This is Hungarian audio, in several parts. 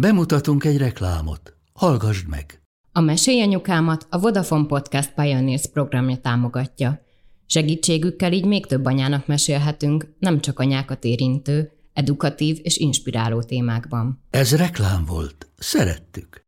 Bemutatunk egy reklámot. Hallgassd meg! A Mesélyanyukámat a Vodafone Podcast Pioneers programja támogatja. Segítségükkel így még több anyának mesélhetünk, nem csak anyákat érintő, edukatív és inspiráló témákban. Ez reklám volt. Szerettük.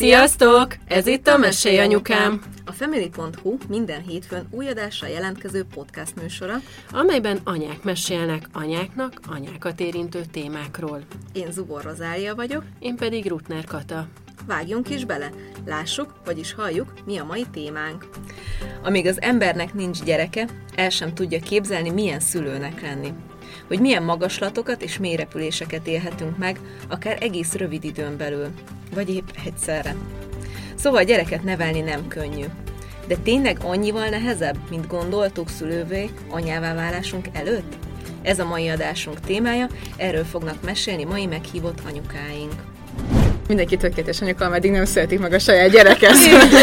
Sziasztok! Ez itt a Mesélj Anyukám! A Family.hu minden hétfőn új adással jelentkező podcast műsora, amelyben anyák mesélnek anyáknak anyákat érintő témákról. Én Zubor Rozália vagyok, én pedig Rutner Kata. Vágjunk is bele, lássuk, vagyis halljuk, mi a mai témánk. Amíg az embernek nincs gyereke, el sem tudja képzelni, milyen szülőnek lenni. Hogy milyen magaslatokat és mélyrepüléseket élhetünk meg, akár egész rövid időn belül, vagy épp egyszerre. Szóval gyereket nevelni nem könnyű. De tényleg annyival nehezebb, mint gondoltuk szülővé, anyává válásunk előtt? Ez a mai adásunk témája, erről fognak mesélni mai meghívott anyukáink. Mindenki tökéletes anyuka, ameddig nem születik meg a saját gyereke.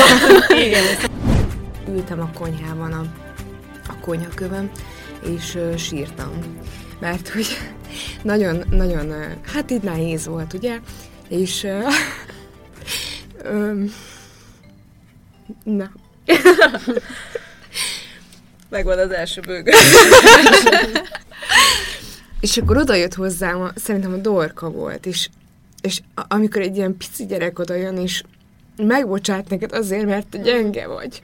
Igen. Ültem a konyhában a, a konyhakövön, és uh, sírtam. Mert hogy nagyon, nagyon, uh, hát így nehéz volt, ugye? És uh, um, na. Megvan az első bőgő. és akkor oda jött hozzám, a, szerintem a Dorka volt, és, és a, amikor egy ilyen pici gyerek oda jön, és megbocsát neked azért, mert te gyenge vagy,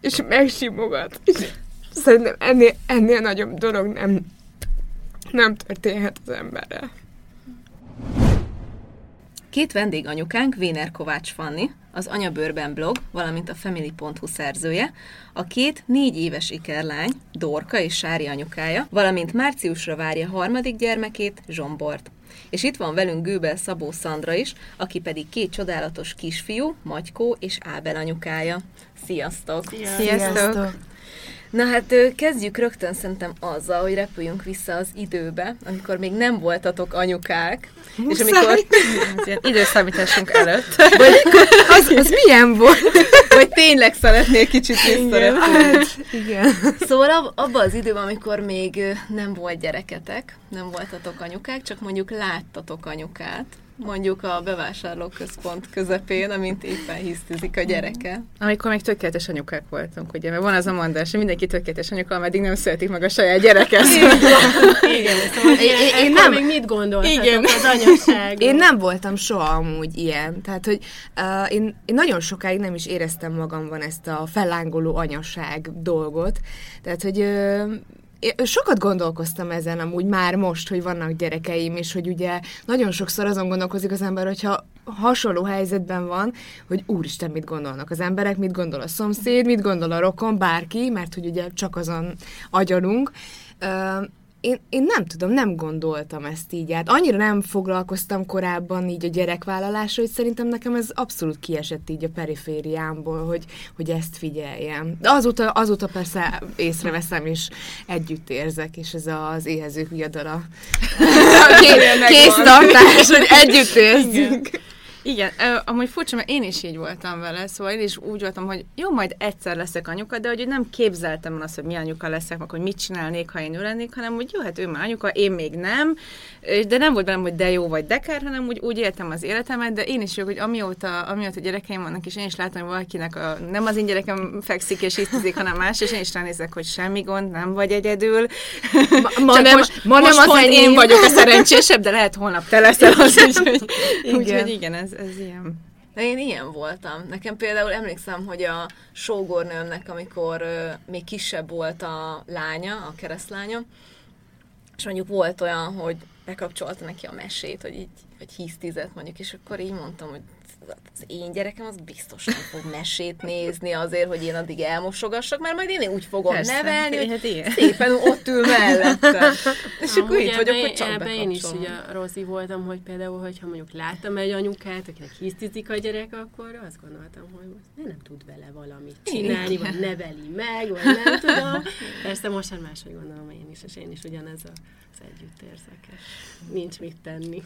és megsimogat, és szerintem ennél, ennél nagyobb dolog nem, nem történhet az emberrel. Két vendéganyukánk, Véner Kovács Fanni, az Anyabőrben blog, valamint a Family.hu szerzője, a két négy éves ikerlány, Dorka és Sári anyukája, valamint márciusra várja harmadik gyermekét, Zsombort. És itt van velünk Gőbel Szabó Szandra is, aki pedig két csodálatos kisfiú, Magykó és Ábel anyukája. Sziasztok! Sziasztok! Sziasztok. Na hát kezdjük rögtön szerintem azzal, hogy repüljünk vissza az időbe, amikor még nem voltatok anyukák. Muszáj. És amikor... Időszámításunk előtt. Vagy az, az milyen volt? Vagy tényleg szeretnél kicsit visszarepülni. Hát, igen. Szóval ab, abban az időben, amikor még nem volt gyereketek, nem voltatok anyukák, csak mondjuk láttatok anyukát, mondjuk a bevásárlóközpont közepén, amint éppen hisztizik a gyereke. Amikor még tökéletes anyukák voltunk, ugye, mert van az a mondás, hogy mindenki tökéletes anyuka, ameddig nem születik meg a saját gyereke. Igen, szóval én, én, én nem... még mit gondoltatok Igen. az anyaság? Én nem voltam soha amúgy ilyen. Tehát, hogy uh, én, én nagyon sokáig nem is éreztem magamban ezt a fellángoló anyaság dolgot. Tehát, hogy uh, sokat gondolkoztam ezen amúgy már most, hogy vannak gyerekeim, és hogy ugye nagyon sokszor azon gondolkozik az ember, hogyha hasonló helyzetben van, hogy úristen, mit gondolnak az emberek, mit gondol a szomszéd, mit gondol a rokon, bárki, mert hogy ugye csak azon agyalunk én, én nem tudom, nem gondoltam ezt így át. Annyira nem foglalkoztam korábban így a gyerekvállalásra, hogy szerintem nekem ez abszolút kiesett így a perifériámból, hogy, hogy ezt figyeljem. De azóta, azóta persze észreveszem, és együtt érzek, és ez az éhezők viadala. Kész tartás, hogy együtt érzünk. Igen. Igen, amúgy furcsa, mert én is így voltam vele, szóval én is úgy voltam, hogy jó, majd egyszer leszek anyuka, de hogy nem képzeltem azt, hogy mi anyuka leszek, meg hogy mit csinálnék, ha én ő lennék, hanem hogy jó, hát ő már anyuka, én még nem, de nem volt bennem, hogy de jó vagy de kár, hanem úgy, úgy éltem az életemet, de én is jó, hogy amióta, amióta gyerekeim vannak, és én is látom, hogy valakinek a, nem az én gyerekem fekszik és íztizik, hanem más, és én is ránézek, hogy semmi gond, nem vagy egyedül. Ma, ma nem, most, ma most nem az én vagyok a szerencsésebb, de lehet holnap te leszel az, úgyhogy igen. Úgy, igen, ez, ez ilyen. De én ilyen voltam. Nekem például emlékszem, hogy a sógornőmnek, amikor még kisebb volt a lánya, a keresztlánya, és mondjuk volt olyan, hogy bekapcsolta neki a mesét, hogy így, hogy hisztizett mondjuk, és akkor így mondtam, hogy az én gyerekem az biztos nem fog mesét nézni azért, hogy én addig elmosogassak, mert majd én úgy fogom Persze. nevelni, hogy hát szépen ott ül mellette. És akkor itt vagyok, hogy csak ebbe én is ugye Rozi voltam, hogy például, hogyha mondjuk láttam egy anyukát, akinek hisztizik a gyerek, akkor azt gondoltam, hogy most nem tud vele valamit csinálni, vagy neveli meg, vagy nem tudom. Persze most már máshogy gondolom én is, és én is ugyanez az együttérzekes. Nincs mit tenni.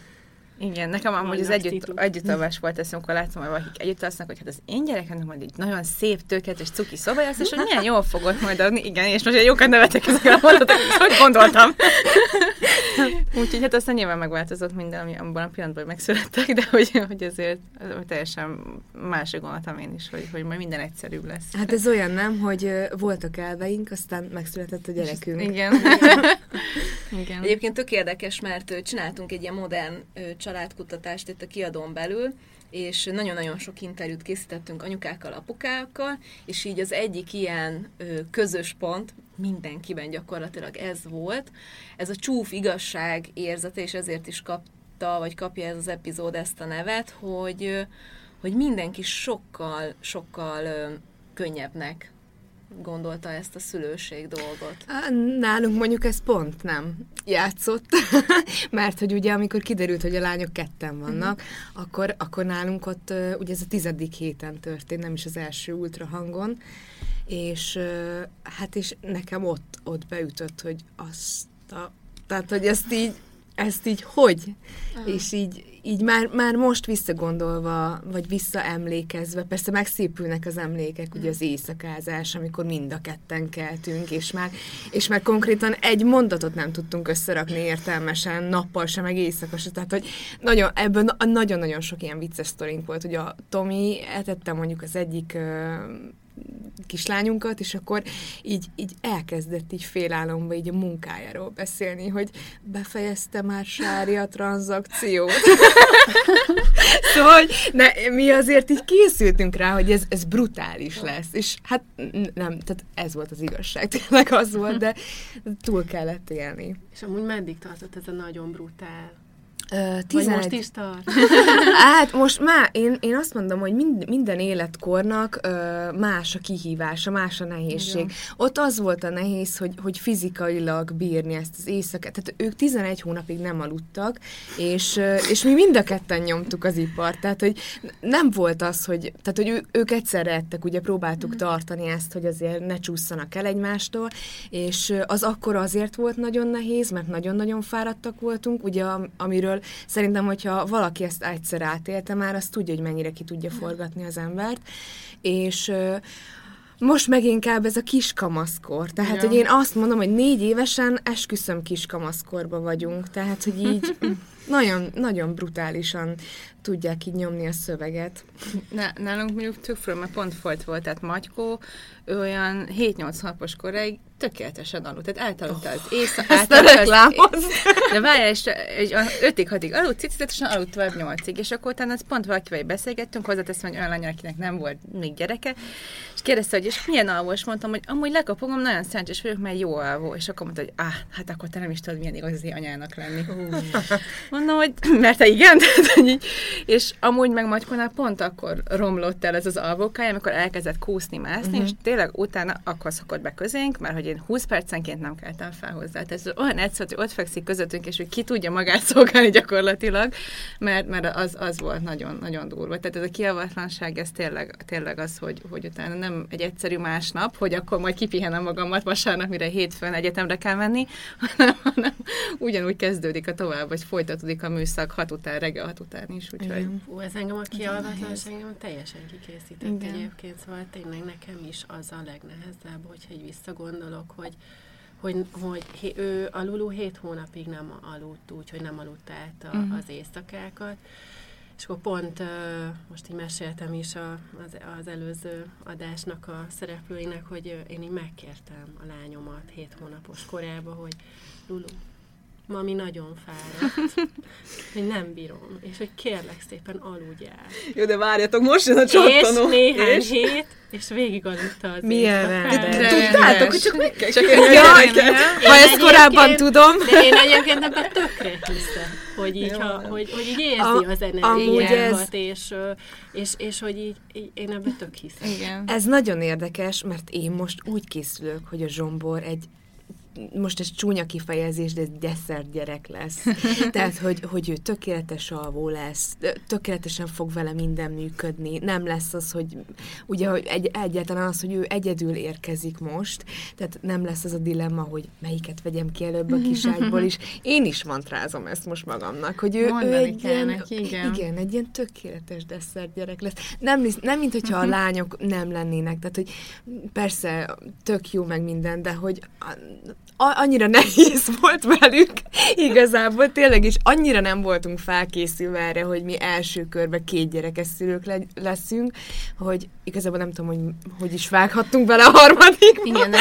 Igen, nekem amúgy az együtt, együttalvás volt ez, amikor láttam, hogy valakik együtt alsznak, hogy hát az én gyerekemnek majd egy nagyon szép, tökéletes cuki szobája és hogy milyen jól fogod majd adni. Igen, és most egy jókat nevetek ezekre a mondatokra, hogy gondoltam. Úgyhogy hát aztán nyilván megváltozott minden, ami abban a pillanatban megszülettek, de hogy, hogy azért teljesen másra gondoltam én is, hogy, hogy majd minden egyszerűbb lesz. Hát ez olyan nem, hogy voltak elveink, aztán megszületett a gyerekünk. Igen. Igen. Egyébként tök érdekes, mert csináltunk egy ilyen modern családkutatást itt a kiadón belül, és nagyon-nagyon sok interjút készítettünk anyukákkal, apukákkal, és így az egyik ilyen ö, közös pont mindenkiben gyakorlatilag ez volt, ez a csúf igazság érzete, és ezért is kapta, vagy kapja ez az epizód ezt a nevet, hogy, hogy mindenki sokkal, sokkal ö, könnyebbnek gondolta ezt a szülőség dolgot? Nálunk mondjuk ez pont nem játszott, mert hogy ugye amikor kiderült, hogy a lányok ketten vannak, uh-huh. akkor, akkor nálunk ott ugye ez a tizedik héten történt, nem is az első ultrahangon, és hát és nekem ott, ott beütött, hogy azt a, tehát, hogy ezt így, ezt így hogy? Uh-huh. És így, így már, már most visszagondolva, vagy visszaemlékezve, persze megszépülnek az emlékek, ugye az éjszakázás, amikor mind a ketten keltünk, és már, és már konkrétan egy mondatot nem tudtunk összerakni értelmesen, nappal sem, meg éjszaka sem, tehát hogy nagyon, ebből nagyon-nagyon sok ilyen vicces sztorink volt, hogy a Tomi etette mondjuk az egyik kislányunkat, és akkor így, így elkezdett így félálomba így a munkájáról beszélni, hogy befejezte már Sári a tranzakciót. szóval, hogy ne, mi azért így készültünk rá, hogy ez, ez brutális lesz, és hát nem, tehát ez volt az igazság, tényleg az volt, de túl kellett élni. És amúgy meddig tartott ez a nagyon brutál Uh, 11... Vagy most is tart? hát most már, én, én azt mondom, hogy mind, minden életkornak uh, más a kihívása, más a nehézség. Igen. Ott az volt a nehéz, hogy, hogy fizikailag bírni ezt az éjszakát. Tehát ők 11 hónapig nem aludtak, és, uh, és mi mind a ketten nyomtuk az ipart. Tehát, hogy nem volt az, hogy, tehát, hogy ő, ők egyszerre ettek, ugye próbáltuk mm. tartani ezt, hogy azért ne csúszanak el egymástól, és az akkor azért volt nagyon nehéz, mert nagyon-nagyon fáradtak voltunk, ugye amiről szerintem, hogyha valaki ezt egyszer átélte már, az tudja, hogy mennyire ki tudja forgatni az embert, és most meg inkább ez a kiskamaszkor. Tehát, ja. hogy én azt mondom, hogy négy évesen esküszöm kiskamaszkorba vagyunk. Tehát, hogy így nagyon, nagyon brutálisan tudják így nyomni a szöveget. Nálunk mondjuk tök mert pont folyt volt, tehát Magykó, ő olyan 7-8 napos koráig tökéletesen aludt. Tehát eltaludta az oh, éjszakát. Ezt De várjál, és 5-6-ig aludt, cicizetesen aludt tovább 8-ig, és akkor utána az pont valakivel beszélgettünk, hozzáteszem, hogy olyan lány, akinek nem volt még gyereke, és kérdezte, hogy és milyen alvó, és mondtam, hogy amúgy lekapogom, nagyon szerencsés vagyok, mert jó alvó, és akkor mondta, hogy ah, hát akkor te nem is tudod, milyen igazi anyának lenni. Uh. Mondom, hogy mert te igen, és amúgy meg Magykonál pont akkor romlott el ez az alvókája, amikor elkezdett kúszni, mászni, uh-huh. és tényleg utána akkor szokott be közénk, mert hogy én 20 percenként nem keltem fel hozzá. Tehát ez olyan egyszerű, hogy ott fekszik közöttünk, és hogy ki tudja magát szolgálni gyakorlatilag, mert, mert az, az volt nagyon, nagyon durva. Tehát ez a kiavatlanság, ez tényleg, tényleg az, hogy, hogy utána nem egy egyszerű másnap, hogy akkor majd kipihenem magamat vasárnap, mire hétfőn egyetemre kell menni, hanem, hanem ugyanúgy kezdődik a tovább, vagy folytatódik a műszak hat után, reggel hat után is. Úgyhogy... Ú, ez engem a kialvatlanság engem teljesen kikészített Igen. egyébként, szóval tényleg nekem is az a legnehezebb, hogyha egy visszagondolok, hogy hogy, hogy ő a Lulu hét hónapig nem aludt, úgy, hogy nem aludt át a, uh-huh. az éjszakákat, és akkor pont, most így meséltem is a, az, az előző adásnak a szereplőinek, hogy én így megkértem a lányomat hét hónapos korába, hogy Lulu, mami nagyon fáradt, hogy nem bírom, és hogy kérlek szépen aludjál. Jó, de várjatok, most jön a csattanó. És néhány és? hét, és végig aludta az Milyen Tudtátok, hogy csak meg kell csak Ha ezt korábban tudom. De én egyébként ebben tökre hiszem, hogy így, ha, hogy, hogy így érzi a, az energiámat, és, és, és hogy így, így én ebben tök hiszem. Igen. Ez nagyon érdekes, mert én most úgy készülök, hogy a Zsombor egy most ez csúnya kifejezés, de ez desszert gyerek lesz. Tehát, hogy, hogy ő tökéletes alvó lesz, tökéletesen fog vele minden működni. Nem lesz az, hogy ugye hogy egy, egyáltalán az, hogy ő egyedül érkezik most, tehát nem lesz az a dilemma, hogy melyiket vegyem ki előbb a kiságyból is. Én is mantrázom ezt most magamnak, hogy ő, ő egy ilyen, igen. igen, egy ilyen tökéletes desszert gyerek lesz. Nem, nem mint hogyha a mhm. lányok nem lennének, tehát, hogy persze tök jó meg minden, de hogy annyira nehéz volt velük, igazából tényleg, és annyira nem voltunk felkészülve erre, hogy mi első körben két gyerekes szülők le- leszünk, hogy igazából nem tudom, hogy hogy is vághattunk bele a harmadik. Igen,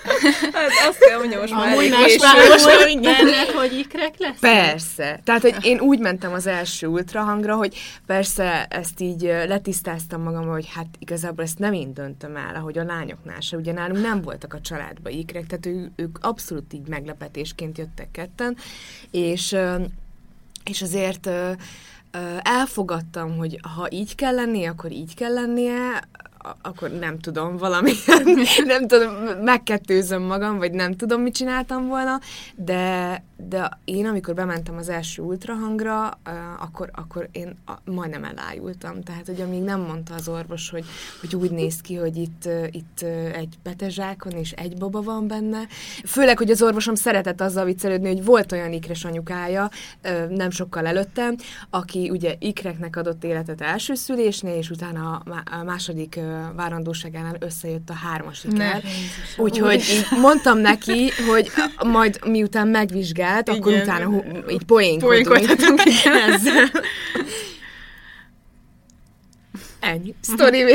hát azt kell, hogy most már Amúgy más volt benned, hogy ikrek lesz? Persze. Tehát, hogy én úgy mentem az első ultrahangra, hogy persze ezt így letisztáztam magam, hogy hát igazából ezt nem én döntöm el, ahogy a lányoknál se. Ugye nálunk nem voltak a családba ikrek, tehát ő, ők abszolút így meglepetésként jöttek ketten, és, és azért elfogadtam, hogy ha így kell lennie, akkor így kell lennie, akkor nem tudom, valamilyen, nem tudom, megkettőzöm magam, vagy nem tudom, mit csináltam volna, de, de én, amikor bementem az első ultrahangra, akkor, akkor én majdnem elájultam. Tehát, hogy amíg nem mondta az orvos, hogy, hogy úgy néz ki, hogy itt, itt egy petezsákon és egy baba van benne. Főleg, hogy az orvosom szeretett azzal viccelődni, hogy volt olyan ikres anyukája, nem sokkal előttem, aki ugye ikreknek adott életet első szülésnél, és utána a má- a második várandóságánál összejött a hármas iker. Úgyhogy így mondtam neki, hogy majd miután megvizsgált, akkor Igen. utána hu- így poénkodunk. Poénkodhatunk, Ezzel. Ennyi. Sztori.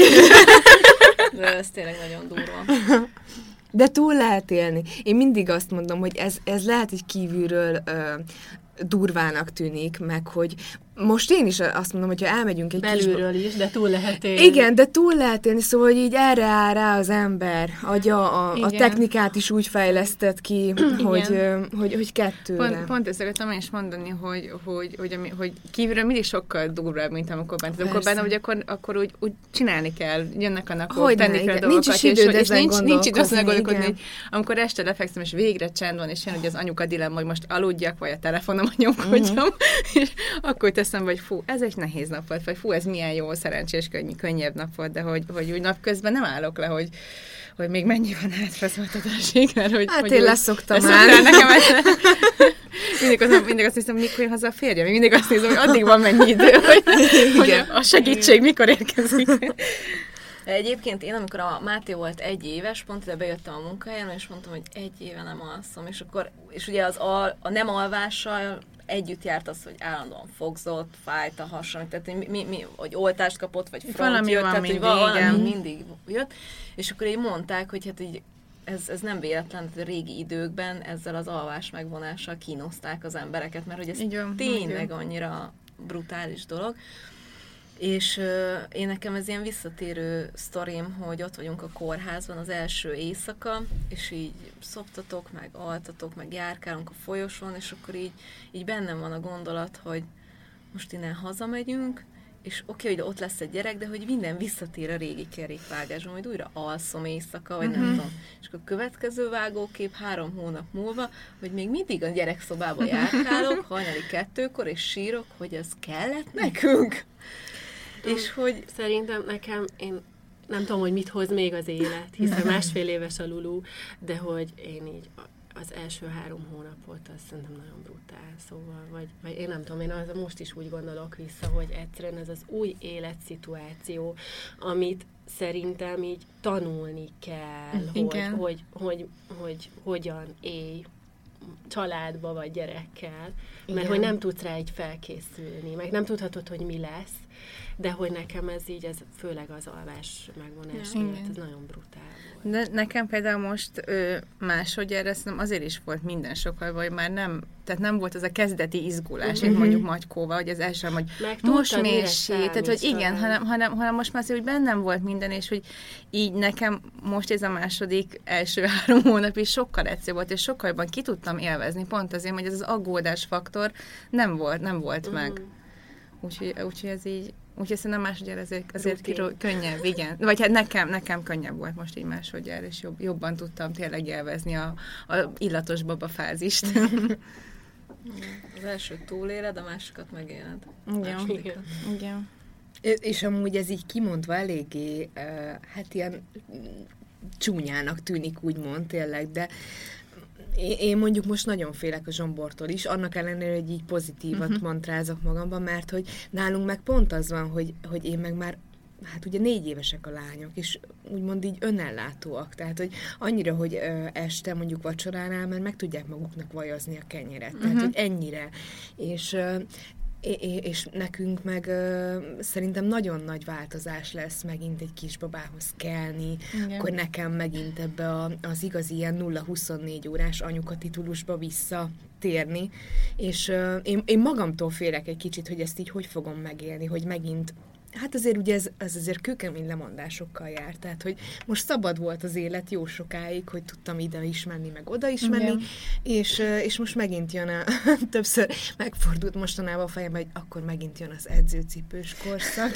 De ez tényleg nagyon durva. De túl lehet élni. Én mindig azt mondom, hogy ez, ez lehet, hogy kívülről ö, durvának tűnik, meg hogy most én is azt mondom, hogy ha elmegyünk egy kis... Belülről is, de túl lehet élni. Igen, de túl lehet élni, szóval, hogy így erre áll rá az ember. Agya a, a technikát is úgy fejlesztett ki, hogy, ö, hogy, hogy kettőre. Pont, pont ezt én is mondani, hogy, hogy, hogy, ami, hogy kívülről mindig sokkal durvább, mint amikor bent. Amikor benne, hogy akkor, akkor úgy, úgy csinálni kell, jönnek a napok, Hogyne, tenni kell igen. dolgokat, Nincs is időd és, és ezen nincs, nincs idő gondolkozni, gondolkodni, hogy amikor este lefekszem, és végre csend van, és jön hogy az anyuka dilemma, hogy most aludjak, vagy a telefonom nyomkodjam, Mhm. és akkor teszem, hogy fú, ez egy nehéz nap volt, vagy fú, ez milyen jó, szerencsés, könnyű, könnyebb nap volt, de hogy, hogy úgy napközben nem állok le, hogy, hogy még mennyi van hátra szoltatásig, mert hogy... Hát hogy én leszoktam már. nekem ezt. mindig, az, mindig azt hiszem, mikor jön haza a férjem. Mindig azt nézem, hogy addig van mennyi idő, hogy, hogy a segítség mikor érkezik. Egyébként én, amikor a Máté volt egy éves, pont ide bejöttem a munkahelyen, és mondtam, hogy egy éve nem alszom, és akkor, és ugye az al, a nem alvással együtt járt az, hogy állandóan fogzott, fájt a hasam, tehát hogy, mi, mi, hogy oltást kapott, vagy front Valami jött, van tehát hogy mindig, valami igen. mindig jött, és akkor így mondták, hogy hát így ez, ez nem véletlen, hogy a régi időkben ezzel az alvás megvonással kínozták az embereket, mert hogy ez Így van, tényleg így annyira brutális dolog. És ö, én nekem ez ilyen visszatérő sztorim, hogy ott vagyunk a kórházban az első éjszaka, és így szoptatok, meg altatok, meg járkálunk a folyosón, és akkor így, így bennem van a gondolat, hogy most innen hazamegyünk, és oké, hogy ott lesz egy gyerek, de hogy minden visszatér a régi kerékvágásba, majd újra alszom éjszaka, vagy nem tudom. És akkor a következő vágókép három hónap múlva, hogy még mindig a gyerekszobába járkálok, hajnali kettőkor, és sírok, hogy ez kellett nekünk. És hogy Szerintem nekem, én nem tudom, hogy mit hoz még az élet, hiszen másfél éves a Lulu, de hogy én így az első három hónapot, az szerintem nagyon brutál, szóval, vagy, vagy én nem tudom, én az, most is úgy gondolok vissza, hogy egyszerűen ez az új életszituáció, amit szerintem így tanulni kell, hogy, Igen. hogy, hogy, hogy hogyan élj családba vagy gyerekkel, mert Igen. hogy nem tudsz rá így felkészülni, meg nem tudhatod, hogy mi lesz, de hogy nekem ez így, ez főleg az alvás megvonás Ja. miatt, ez nagyon brutál volt. De nekem például most ö, másodjára szerintem azért is volt minden sokkal, vagy már nem, tehát nem volt az a kezdeti izgulás, mint mondjuk Magykóval, hogy az első, hogy most mérsé, tehát hogy igen, hanem, hanem, hanem most már hogy bennem volt minden, és hogy így nekem most ez a második első három hónap is sokkal egyszerűbb volt, és sokkal jobban ki tudtam élvezni, pont azért, hogy ez az aggódás faktor nem volt, nem volt Mhm. meg. Úgyhogy, úgyhogy ez így, úgyhogy szerintem másodjára azért, azért kiró, könnyebb, igen. Vagy hát nekem, nekem könnyebb volt most így másodjára, és jobb, jobban tudtam tényleg élvezni a, a illatos baba fázist. az első túléled, a másikat megéled. igen. Igen. igen. És amúgy ez így kimondva eléggé, hát ilyen csúnyának tűnik, úgymond tényleg, de én, én mondjuk most nagyon félek a zsombortól is, annak ellenére, hogy így pozitívat uh-huh. mantrázok magamban, mert hogy nálunk meg pont az van, hogy, hogy én meg már hát ugye négy évesek a lányok, és úgymond így önellátóak, tehát hogy annyira, hogy ö, este mondjuk vacsoránál már meg tudják maguknak vajazni a kenyeret, tehát Mhm. hogy ennyire, és ö, és nekünk meg ö, szerintem nagyon nagy változás lesz megint egy kisbabához kelni, Igen. akkor nekem megint ebbe a, az igazi ilyen 0-24 órás anyuka titulusba visszatérni, és ö, én, én magamtól félek egy kicsit, hogy ezt így hogy fogom megélni, hogy megint Hát azért ugye ez, ez azért kőkemény lemondásokkal jár, tehát hogy most szabad volt az élet jó sokáig, hogy tudtam ide is menni, meg oda is menni, Igen. és, és most megint jön a, többször megfordult mostanában a fejem, hogy akkor megint jön az edzőcipős korszak.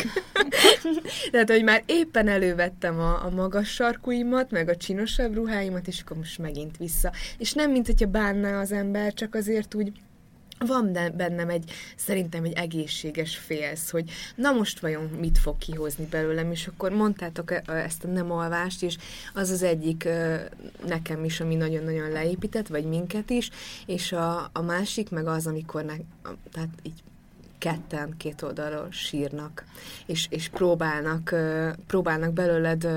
Tehát, hogy már éppen elővettem a, a magas sarkuimat, meg a csinosabb ruháimat, és akkor most megint vissza. És nem, mint hogyha bánná az ember, csak azért úgy van bennem egy, szerintem egy egészséges félsz, hogy na most vajon mit fog kihozni belőlem, és akkor mondtátok e- ezt a nem alvást, és az az egyik nekem is, ami nagyon-nagyon leépített, vagy minket is, és a, a másik meg az, amikor ne, tehát így ketten két oldalról sírnak, és, és próbálnak, próbálnak belőled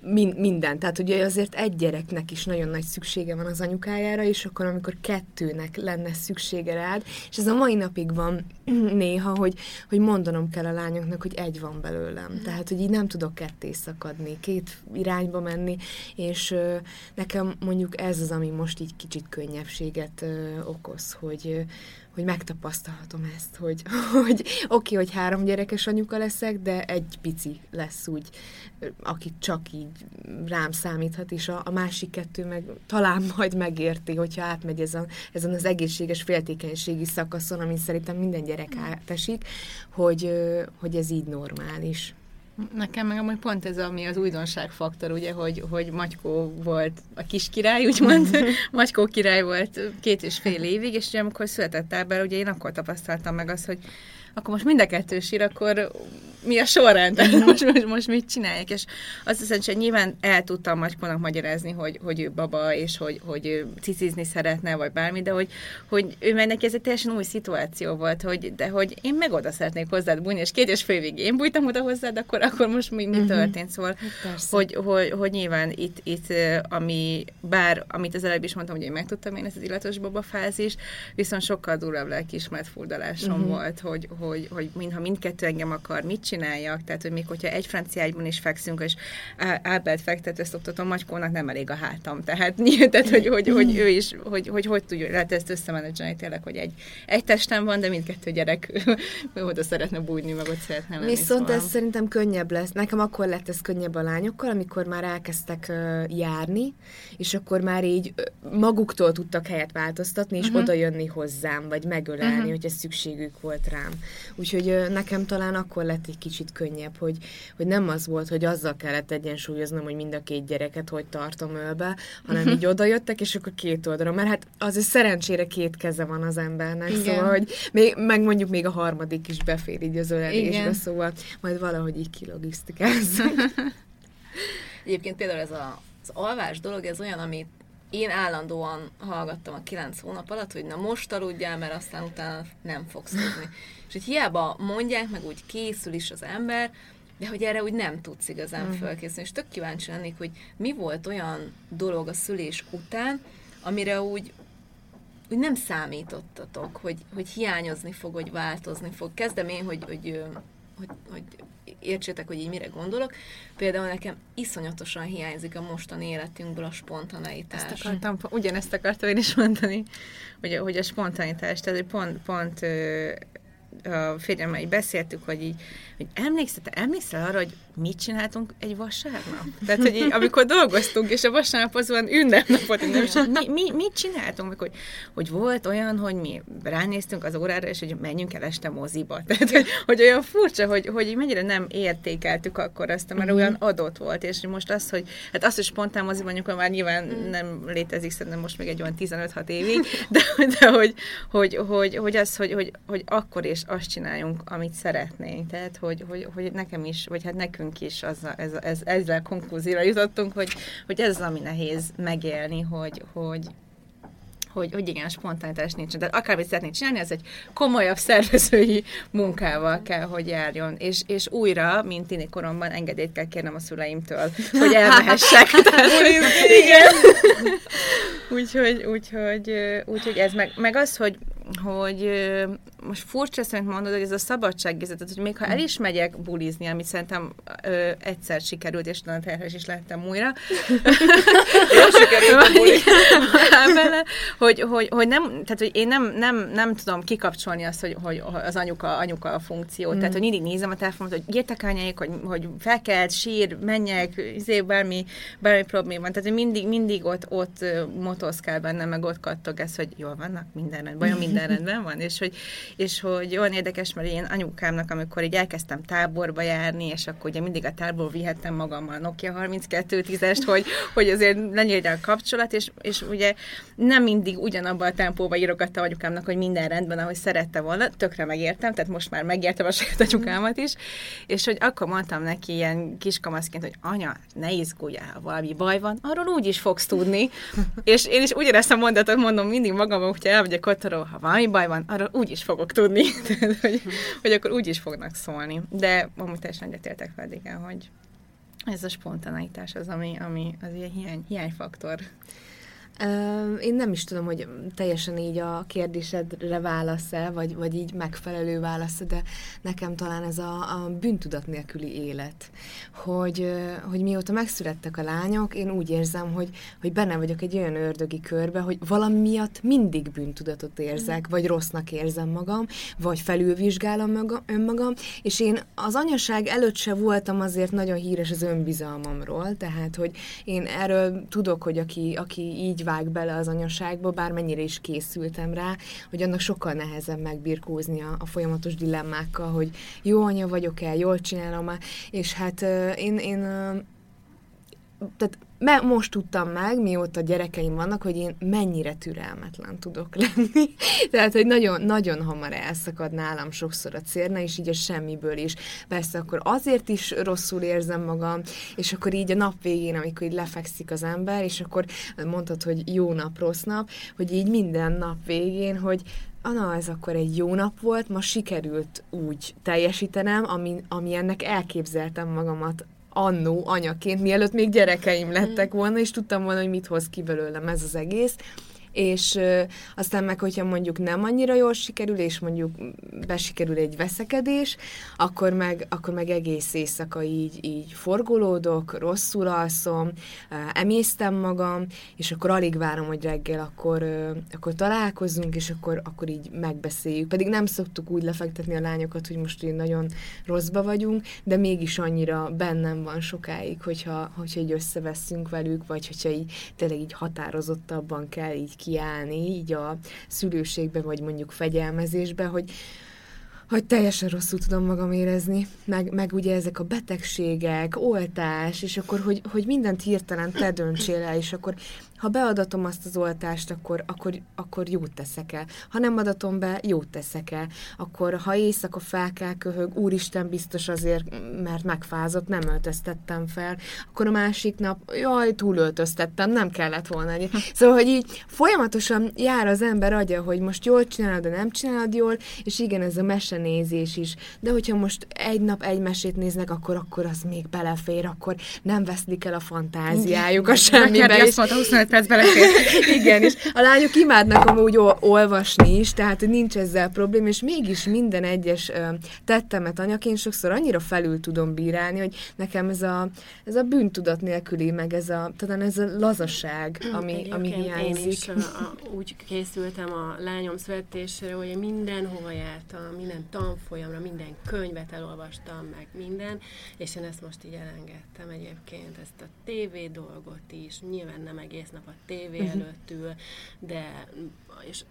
min, mindent. Tehát ugye azért egy gyereknek is nagyon nagy szüksége van az anyukájára, és akkor amikor kettőnek lenne szüksége rád, és ez a mai napig van néha, hogy, hogy mondanom kell a lányoknak, hogy egy van belőlem. Tehát, hogy így nem tudok ketté szakadni, két irányba menni, és nekem mondjuk ez az, ami most így kicsit könnyebbséget okoz, hogy, hogy megtapasztalhatom ezt, hogy, hogy oké, okay, hogy három gyerekes anyuka leszek, de egy pici lesz úgy, aki csak így rám számíthat, és a, a másik kettő meg talán majd megérti, hogyha átmegy ezen, ezen az egészséges féltékenységi szakaszon, amin szerintem minden gyerek átesik, hogy, hogy ez így normális. Nekem meg amúgy pont ez, ami az újdonságfaktor, ugye, hogy, hogy Magykó volt a kis király, úgymond, Magykó király volt két és fél évig, és ugye amikor született Ábel, ugye én akkor tapasztaltam meg azt, hogy akkor most mind a kettő sír, akkor mi a sorrend, tehát most, most, most mit csinálják, és azt hiszem, hogy nyilván el tudtam Magykónak magyarázni, hogy, hogy ő baba, és hogy, hogy ő cicizni szeretne, vagy bármi, de hogy, hogy ő meg neki ez egy teljesen új szituáció volt, hogy, de hogy én meg oda szeretnék hozzád bújni, és két és fél én bújtam oda hozzád, akkor, akkor most mi, mi történt, szóval persze. hogy, hogy, hogy nyilván itt, itt, ami, bár, amit az előbb is mondtam, hogy én megtudtam én ezt az illatos baba fázist, viszont sokkal durvább lelkiismert furdalásom uh-huh. volt, hogy, hogy, hogy mintha mindkettő engem akar, mit csináljak, tehát, hogy még hogyha egy francia ágyban is fekszünk, és Ábelt fektető szoktatom, Magykónak nem elég a hátam, tehát, tehát hogy, hogy, hogy, ő is, hogy, hogy, hogy tudja, lehet ezt összemenedzselni tényleg, hogy egy, egy testem van, de mindkettő gyerek oda szeretne bújni, meg ott szeretne lenni. Viszont szóval. ez szerintem könnyebb lesz. Nekem akkor lett ez könnyebb a lányokkal, amikor már elkezdtek járni, és akkor már így maguktól tudtak helyet változtatni, és uh-huh. oda jönni hozzám, vagy megölelni, uh-huh. hogyha szükségük volt rám. Úgyhogy nekem talán akkor lett egy kicsit könnyebb, hogy, hogy nem az volt, hogy azzal kellett egyensúlyoznom, hogy mind a két gyereket hogy tartom ölbe, hanem így oda jöttek, és akkor két oldalra. Mert hát azért szerencsére két keze van az embernek, Igen. szóval, hogy még, meg mondjuk még a harmadik is befér így az ölelésbe, szóval majd valahogy így kilogisztikázzunk. Egyébként például ez a, az alvás dolog, ez olyan, amit én állandóan hallgattam a kilenc hónap alatt, hogy na most aludjál, mert aztán utána nem fogsz tudni. És hogy hiába mondják, meg úgy készül is az ember, de hogy erre úgy nem tudsz igazán Mhm. fölkészülni. És tök kíváncsi lennék, hogy mi volt olyan dolog a szülés után, amire úgy, úgy nem számítottatok, hogy, hogy hiányozni fog, hogy változni fog. Kezdem én, hogy, hogy, hogy, hogy értsétek, hogy így mire gondolok. Például nekem iszonyatosan hiányzik a mostani életünkből a spontaneitás. Ezt akartam, ugyanezt akartam én is mondani, hogy, hogy a spontanitás, tehát pont, pont a férjemmel így beszéltük, hogy így, hogy emlékszel, te emlékszel arra, hogy mit csináltunk egy vasárnap? Tehát, hogy így, amikor dolgoztunk, és a vasárnap az van ünnepnapot, nem is, mi, mi, mit csináltunk? Meg, hogy, hogy volt olyan, hogy mi ránéztünk az órára, és hogy menjünk el este moziba. Tehát, hogy, hogy olyan furcsa, hogy, hogy így mennyire nem értékeltük akkor azt, mert olyan adott volt, és most az, hogy hát azt, hogy spontán moziban nyugodtan már nyilván nem létezik, szerintem most még egy olyan 15-6 évig, de, de hogy, hogy, hogy, hogy az, hogy, hogy, hogy akkor is azt csináljunk, amit szeretnénk. Tehát, hogy, hogy, hogy nekem is, vagy hát nekünk is az, ez, ez, ezzel konklúzióra jutottunk, hogy, hogy ez az, ami nehéz megélni, hogy, hogy, hogy, hogy igen, spontanitás nincs. De akármit szeretnék csinálni, ez egy komolyabb szervezői munkával kell, hogy járjon. És, és újra, mint tini koromban engedélyt kell kérnem a szüleimtől, hogy elmehessek. Tehát, igen. úgyhogy, úgyhogy, úgyhogy ez meg, meg az, hogy hogy most furcsa szerint mondod, hogy ez a szabadságérzet, hogy még ha el is megyek bulizni, amit szerintem ö, egyszer sikerült, és nagyon terhes is lettem újra. vele, hogy, hogy, hogy, nem, tehát, hogy én nem, nem, nem tudom kikapcsolni azt, hogy, hogy az anyuka, anyuka a funkció. Mm. Tehát, hogy mindig nézem a telefonot, hogy írtak anyáik, hogy, hogy felkelt, sír, menjek, izé, bármi, bármi probléma van. Tehát, hogy mindig, mindig ott, ott motoszkál bennem, meg ott kattog ez, hogy jól vannak, minden rendben, minden rendben van, és hogy, és hogy olyan érdekes, mert én anyukámnak, amikor így elkezdtem táborba járni, és akkor ugye mindig a táborba vihettem magammal a Nokia 3210-est, hogy, hogy azért legyen a kapcsolat, és, és ugye nem mindig ugyanabban a tempóban írogatta anyukámnak, hogy minden rendben, ahogy szerette volna, tökre megértem, tehát most már megértem a saját anyukámat is, és hogy akkor mondtam neki ilyen kiskamaszként, hogy anya, ne izguljál, ha valami baj van, arról úgy is fogsz tudni, és én is ugyanezt a mondatot mondom mindig magamban, hogyha elmegyek otthonról, ha valami baj van, arról úgy is fogok tudni, tehát, hogy, hogy akkor úgy is fognak szólni. De amúgy teljesen egyetértek fel, igen, hogy ez a spontaneitás az, ami, ami az ilyen hiány, hiányfaktor. Én nem is tudom, hogy teljesen így a kérdésedre válasz-e, vagy, vagy így megfelelő válasz de nekem talán ez a, a bűntudat nélküli élet. Hogy, hogy mióta megszülettek a lányok, én úgy érzem, hogy, hogy benne vagyok egy olyan ördögi körbe, hogy valami miatt mindig bűntudatot érzek, vagy rossznak érzem magam, vagy felülvizsgálom önmagam, és én az anyaság előtt se voltam azért nagyon híres az önbizalmamról, tehát, hogy én erről tudok, hogy aki, aki így vág bele az anyaságba, bármennyire is készültem rá, hogy annak sokkal nehezebb megbirkózni a, a folyamatos dilemmákkal, hogy jó anya vagyok-e, jól csinálom-e, és hát én, én tehát me, most tudtam meg, mióta gyerekeim vannak, hogy én mennyire türelmetlen tudok lenni. Tehát, hogy nagyon, nagyon hamar elszakad nálam sokszor a cérna, és így a semmiből is. Persze akkor azért is rosszul érzem magam, és akkor így a nap végén, amikor így lefekszik az ember, és akkor mondtad, hogy jó nap, rossz nap, hogy így minden nap végén, hogy na, ez akkor egy jó nap volt, ma sikerült úgy teljesítenem, ami, ami ennek elképzeltem magamat annó anyaként, mielőtt még gyerekeim lettek volna, és tudtam volna, hogy mit hoz ki belőlem ez az egész és aztán meg, hogyha mondjuk nem annyira jól sikerül, és mondjuk besikerül egy veszekedés, akkor meg, akkor meg egész éjszaka így, így forgolódok, rosszul alszom, emésztem magam, és akkor alig várom, hogy reggel akkor, akkor találkozzunk, és akkor, akkor így megbeszéljük. Pedig nem szoktuk úgy lefektetni a lányokat, hogy most így nagyon rosszba vagyunk, de mégis annyira bennem van sokáig, hogyha, hogyha így összeveszünk velük, vagy hogyha így tényleg így határozottabban kell így kiállni így a szülőségbe, vagy mondjuk fegyelmezésbe, hogy, hogy teljesen rosszul tudom magam érezni, meg, meg ugye ezek a betegségek, oltás, és akkor, hogy, hogy mindent hirtelen te döntsél el, és akkor ha beadatom azt az oltást, akkor, akkor, akkor jót teszek el. Ha nem adatom be, jót teszek el. Akkor, ha éjszaka fel kell köhög, úristen biztos azért, mert megfázott, nem öltöztettem fel. Akkor a másik nap, jaj, túlöltöztettem, nem kellett volna. Szóval, hogy így folyamatosan jár az ember agya, hogy most jól csinálod, de nem csinálod jól, és igen, ez a mesenézés is. De hogyha most egy nap egy mesét néznek, akkor, akkor az még belefér, akkor nem veszlik el a fantáziájuk a semmibe. 25 perc belefér. Igen, és a lányok imádnak amúgy olvasni is, tehát nincs ezzel probléma, és mégis minden egyes tettemet anyaként sokszor annyira felül tudom bírálni, hogy nekem ez a, ez a bűntudat nélküli, meg ez a, talán ez a lazaság, ami, Egyébként ami hiányzik. Én is a, a, úgy készültem a lányom születésére, hogy mindenhova jártam, minden tanfolyamra, minden könyvet elolvastam, meg minden, és én ezt most így elengedtem egyébként, ezt a TV dolgot is, nyilván nem egész nap nap a tévé uh-huh. előtt ül, de és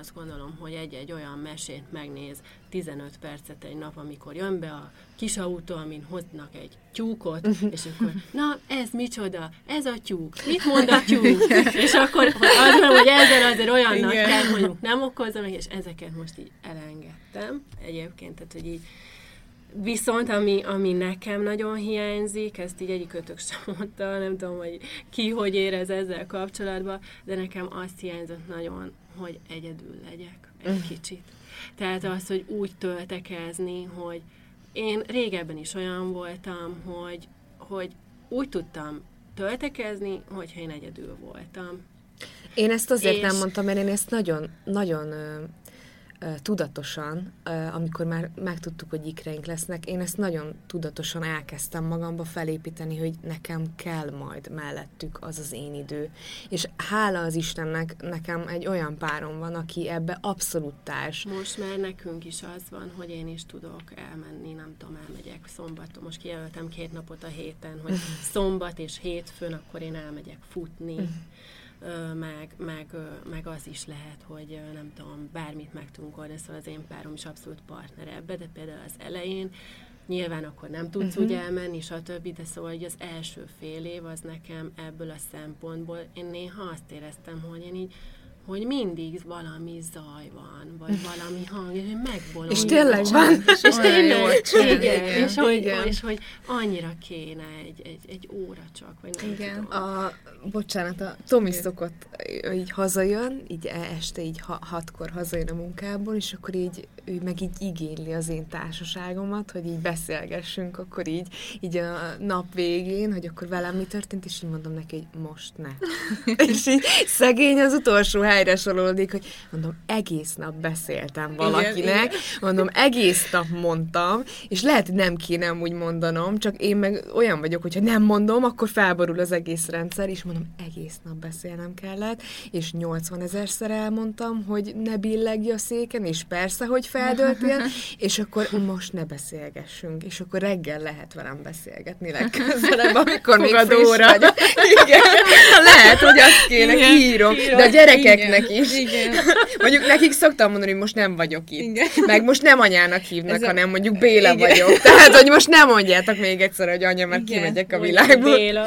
azt gondolom, hogy egy-egy olyan mesét megnéz 15 percet egy nap, amikor jön be a kis autó, amin hoznak egy tyúkot, uh-huh. és akkor, na, ez micsoda? Ez a tyúk. Mit mond a tyúk? és akkor azt mondom, hogy ezzel azért olyan nagy kell, mondjuk nem okozom, és ezeket most így elengedtem egyébként, tehát, hogy így Viszont ami, ami nekem nagyon hiányzik, ezt így egyik ötök sem mondta, nem tudom, hogy ki hogy érez ezzel kapcsolatban, de nekem azt hiányzott nagyon, hogy egyedül legyek egy kicsit. Tehát az, hogy úgy töltekezni, hogy én régebben is olyan voltam, hogy, hogy úgy tudtam töltekezni, hogyha én egyedül voltam. Én ezt azért És- nem mondtam, mert én ezt nagyon, nagyon tudatosan, amikor már megtudtuk, hogy ikreink lesznek, én ezt nagyon tudatosan elkezdtem magamba felépíteni, hogy nekem kell majd mellettük az az én idő. És hála az Istennek, nekem egy olyan párom van, aki ebbe abszolút társ. Most már nekünk is az van, hogy én is tudok elmenni, nem tudom, elmegyek szombaton. Most kijelöltem két napot a héten, hogy szombat és hétfőn, akkor én elmegyek futni. Meg, meg, meg az is lehet, hogy nem tudom, bármit meg tudunk oldani, szóval az én párom is abszolút partner ebbe, de például az elején nyilván akkor nem tudsz uh-huh. úgy elmenni, stb., de szóval hogy az első fél év az nekem ebből a szempontból, én néha azt éreztem, hogy én így hogy mindig valami zaj van, vagy valami hang, és hogy megbolondulok. És tényleg van. És, tényleg, csinálja. igen, és hogy, Igen. és hogy annyira kéne egy, egy, egy óra csak, vagy nem Igen. tudom. A, bocsánat, a Tomi szokott így hazajön, így e- este így ha, hatkor hazajön a munkából, és akkor így ő meg így igényli az én társaságomat, hogy így beszélgessünk, akkor így, így a nap végén, hogy akkor velem mi történt, és így mondom neki, hogy most ne. és így szegény az utolsó helyre sorolódik, hogy mondom, egész nap beszéltem valakinek, igen, mondom, egész nap mondtam, és lehet, hogy nem kéne úgy mondanom, csak én meg olyan vagyok, hogyha nem mondom, akkor felborul az egész rendszer, és mondom, egész nap beszélnem kellett, és 80 ezerszer elmondtam, hogy ne billegj a széken, és persze, hogy feldöltél, és akkor most ne beszélgessünk, és akkor reggel lehet velem beszélgetni legközelebb, amikor még Fogadóra. vagyok. Igen, lehet, hogy azt kéne, Igen, kiírom. de a gyerekeknek Igen, is. igen. Mondjuk nekik szoktam mondani, hogy most nem vagyok itt. Igen. Meg most nem anyának hívnak, Ez a- hanem mondjuk Béla Igen. vagyok. Tehát, hogy most nem mondjátok még egyszer, hogy anya, mert Igen. kimegyek a világból. Béla.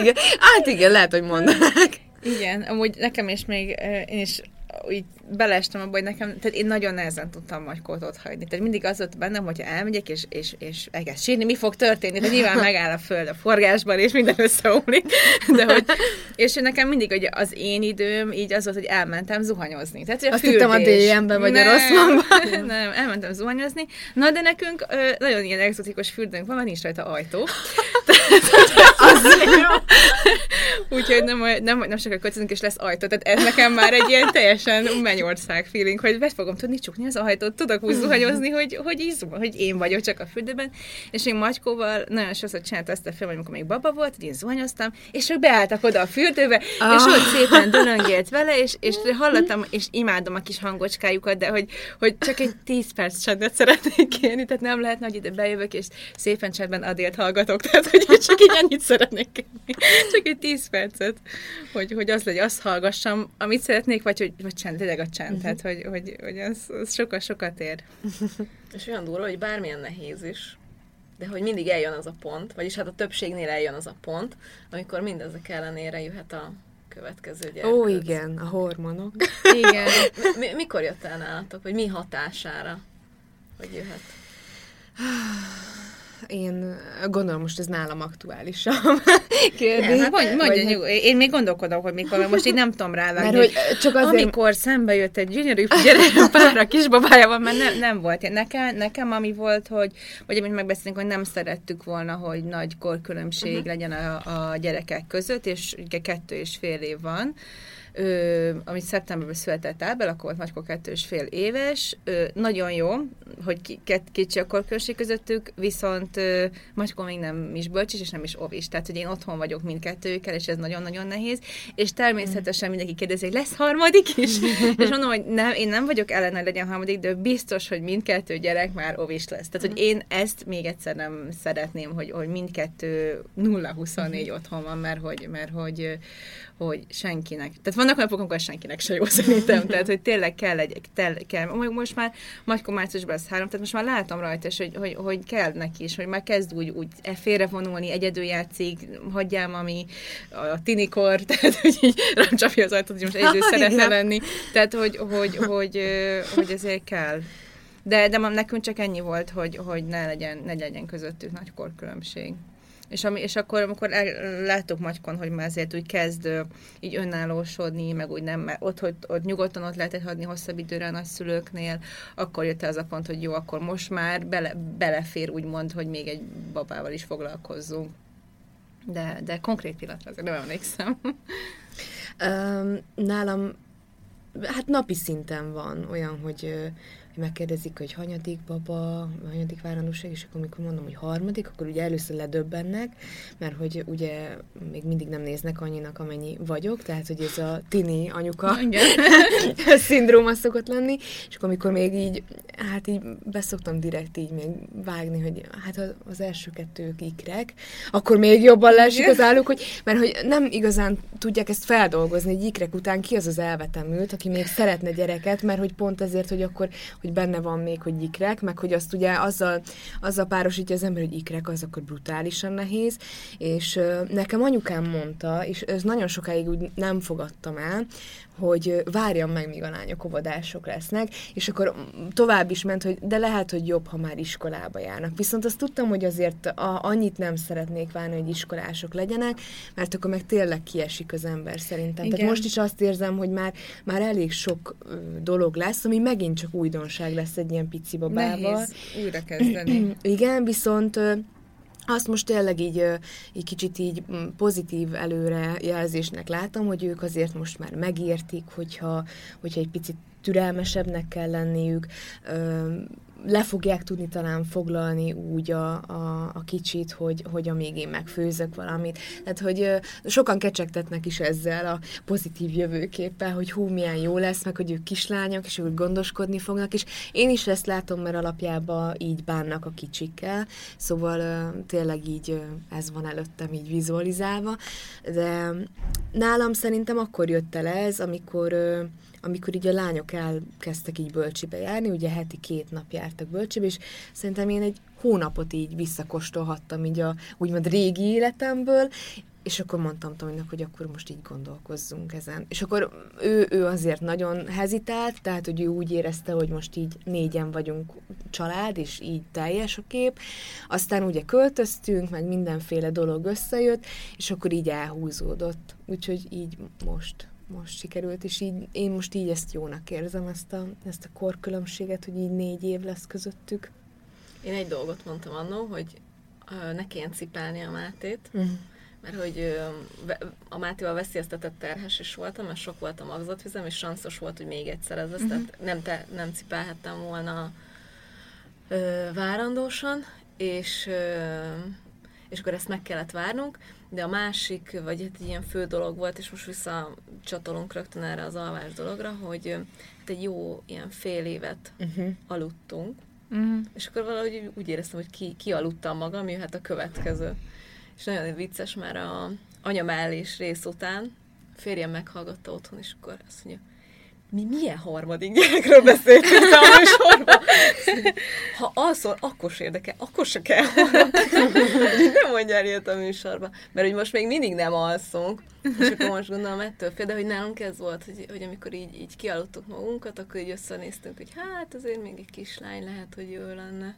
igen. Hát igen, lehet, hogy mondanák. Igen, amúgy nekem is még, eh, én is úgy beleestem abba, hogy nekem, tehát én nagyon nehezen tudtam Magykót ott hagyni. Tehát mindig az volt bennem, hogyha elmegyek, és, és, és elkezd sírni, mi fog történni? Tehát nyilván megáll a föld a forgásban, és minden összeomlik. De hogy, és nekem mindig hogy az én időm így az volt, hogy elmentem zuhanyozni. Tehát, hogy a Azt hittem a. DM-be vagy a Nem, Rosszmanban. Nem, elmentem zuhanyozni. Na, de nekünk ö, nagyon ilyen egzotikus fürdőnk van, mert nincs rajta ajtó. Úgyhogy nem, nem, nem sokkal költözünk, és lesz ajtó. Tehát ez nekem már egy ilyen teljesen mennyország feeling, hogy be fogom tudni csukni az ajtót, tudok úgy zuhanyozni, hogy, hogy, izom, hogy én vagyok csak a fürdőben. És én Magykóval nagyon sokszor csinálta azt a film, amikor még baba volt, én zuhanyoztam, és ők beálltak oda a fürdőbe, ah. és ott szépen dölöngélt vele, és, és hallottam, és imádom a kis hangocskájukat, de hogy, hogy csak egy 10 perc csendet szeretnék kérni, tehát nem lehetne, hogy ide bejövök, és szépen csendben Adélt hallgatok, tehát hogy csak így ennyit szeretnék kérni. Csak egy 10 percet, hogy, hogy az legyen, azt hallgassam, amit szeretnék, vagy hogy vagy csend, tényleg a csend, tehát hogy, hogy, hogy az, az sokat, sokat ér. És olyan durva, hogy bármilyen nehéz is, de hogy mindig eljön az a pont, vagyis hát a többségnél eljön az a pont, amikor mindezek ellenére jöhet a következő gyerek. Ó, igen, a hormonok. Igen. Mi, mikor jött el nálatok, vagy mi hatására, hogy jöhet? Én gondolom most ez nálam aktuálisabb kérdés. Nem, hát mondj, mondja, Vagy- nyugodt. én még gondolkodom, hogy mikor, most így nem tudom rávágni. Mert hogy csak azért... Amikor szembe jött egy gyönyörű gyerek a kisbabájával, mert nem, nem volt. Nekem, nekem ami volt, hogy, vagy amit megbeszélünk, hogy nem szerettük volna, hogy nagy korkülönbség uh-huh. legyen a, a gyerekek között, és ugye kettő és fél év van. Ö, amit szeptemberben született Ábel, akkor volt Magykó kettő és fél éves. Ö, nagyon jó, hogy kicsi a korkülönbség közöttük, viszont ö, Magykó még nem is bölcsis, és nem is ovis. Tehát, hogy én otthon vagyok mindkettőjükkel, és ez nagyon-nagyon nehéz. És természetesen mindenki kérdezi, hogy lesz harmadik is? és mondom, hogy nem, én nem vagyok ellen, hogy legyen harmadik, de biztos, hogy mindkettő gyerek már ovis lesz. Tehát, hogy én ezt még egyszer nem szeretném, hogy, hogy mindkettő 0-24 otthon van, mert hogy, mert hogy, hogy senkinek. Tehát vannak napok, amikor senkinek se jó szerintem. Tehát, hogy tényleg kell egy, kell, kell. Most már Magykó márciusban lesz három, tehát most már látom rajta, és hogy, hogy, hogy kell neki is, hogy már kezd úgy, úgy e félrevonulni, egyedül játszik, hagyjám, ami a tinikor, tehát, hogy így rám csapja az ajtót, hogy most egyedül szeretne lenni. Tehát, hogy, hogy, hogy, hogy, hogy ezért kell. De, de nekünk csak ennyi volt, hogy, hogy ne, legyen, ne legyen közöttük nagy korkülönbség. És, ami, és akkor, amikor el, láttuk Magykon, hogy már azért úgy kezd így önállósodni, meg úgy nem, mert ott, hogy ott nyugodtan ott lehetett hagyni hosszabb időre a nagyszülőknél, akkor jött az a pont, hogy jó, akkor most már bele, belefér úgymond, hogy még egy babával is foglalkozzunk. De, de konkrét pillanatra azért nem emlékszem. Um, nálam hát napi szinten van olyan, hogy megkérdezik, hogy hanyadik baba, hanyadik várandóság, és akkor amikor mondom, hogy harmadik, akkor ugye először ledöbbennek, mert hogy ugye még mindig nem néznek annyinak, amennyi vagyok, tehát hogy ez a tini anyuka szindróma szokott lenni, és akkor amikor még így, hát így beszoktam direkt így még vágni, hogy hát az első kettők ikrek, akkor még jobban leesik az álluk, hogy, mert hogy nem igazán tudják ezt feldolgozni, hogy ikrek után ki az az elvetemült, aki még szeretne gyereket, mert hogy pont ezért, hogy akkor hogy benne van még, hogy ikrek, meg hogy azt ugye azzal, azzal párosítja az ember, hogy ikrek, az akkor brutálisan nehéz, és nekem anyukám mondta, és ez nagyon sokáig úgy nem fogadtam el, hogy várjam meg, míg a lányok óvodások lesznek, és akkor tovább is ment, hogy de lehet, hogy jobb, ha már iskolába járnak. Viszont azt tudtam, hogy azért a, annyit nem szeretnék várni, hogy iskolások legyenek, mert akkor meg tényleg kiesik az ember szerintem. Igen. Tehát most is azt érzem, hogy már, már elég sok dolog lesz, ami megint csak újdonság lesz egy ilyen pici babával. Nehéz újra kezdeni. Igen, viszont azt most tényleg így, így kicsit így mm, pozitív előrejelzésnek látom, hogy ők azért most már megértik, hogyha, hogyha egy picit türelmesebbnek kell lenniük, le fogják tudni talán foglalni úgy a, a, a kicsit, hogy, hogy amíg én megfőzök valamit. Tehát, hogy sokan kecsegtetnek is ezzel a pozitív jövőképpel, hogy hú, milyen jó lesz, meg hogy ők kislányok, és ők gondoskodni fognak, és én is ezt látom, mert alapjában így bánnak a kicsikkel, szóval tényleg így ez van előttem így vizualizálva, de nálam szerintem akkor jött el ez, amikor amikor így a lányok elkezdtek így bölcsibe járni, ugye heti két nap jártak bölcsibe, és szerintem én egy hónapot így visszakostolhattam így a úgymond régi életemből, és akkor mondtam Tominak, hogy akkor most így gondolkozzunk ezen. És akkor ő, ő azért nagyon hezitált, tehát hogy ő úgy érezte, hogy most így négyen vagyunk család, és így teljes a kép. Aztán ugye költöztünk, meg mindenféle dolog összejött, és akkor így elhúzódott. Úgyhogy így most most sikerült, és így, én most így ezt jónak érzem, ezt a, ezt a korkülönbséget, hogy így négy év lesz közöttük. Én egy dolgot mondtam annó, hogy ne kelljen cipelni a Mátét, uh-huh. mert hogy a Mátéval veszélyeztetett terhes is voltam, mert sok volt a magzatvizem, és sanszos volt, hogy még egyszer ez lesz, uh-huh. tehát nem, te, nem cipelhettem volna várandósan, és, és akkor ezt meg kellett várnunk, de a másik, vagy hát egy ilyen fő dolog volt, és most visszacsatolunk rögtön erre az alvás dologra, hogy hát egy jó ilyen fél évet uh-huh. aludtunk, uh-huh. és akkor valahogy úgy éreztem, hogy ki, ki aludtam magam, jöhet a következő. És nagyon vicces, mert a anyamellés rész után férjem meghallgatta otthon, és akkor azt mondja, mi milyen harmadik gyerekről beszéltünk a műsorban? Ha alszol, akkor se érdekel, akkor se kell. nem mondjál ilyet a műsorba. Mert hogy most még mindig nem alszunk, és akkor most gondolom ettől fél, de hogy nálunk ez volt, hogy, hogy amikor így, így kialudtuk magunkat, akkor így összenéztünk, hogy hát azért még egy kislány lehet, hogy jó lenne.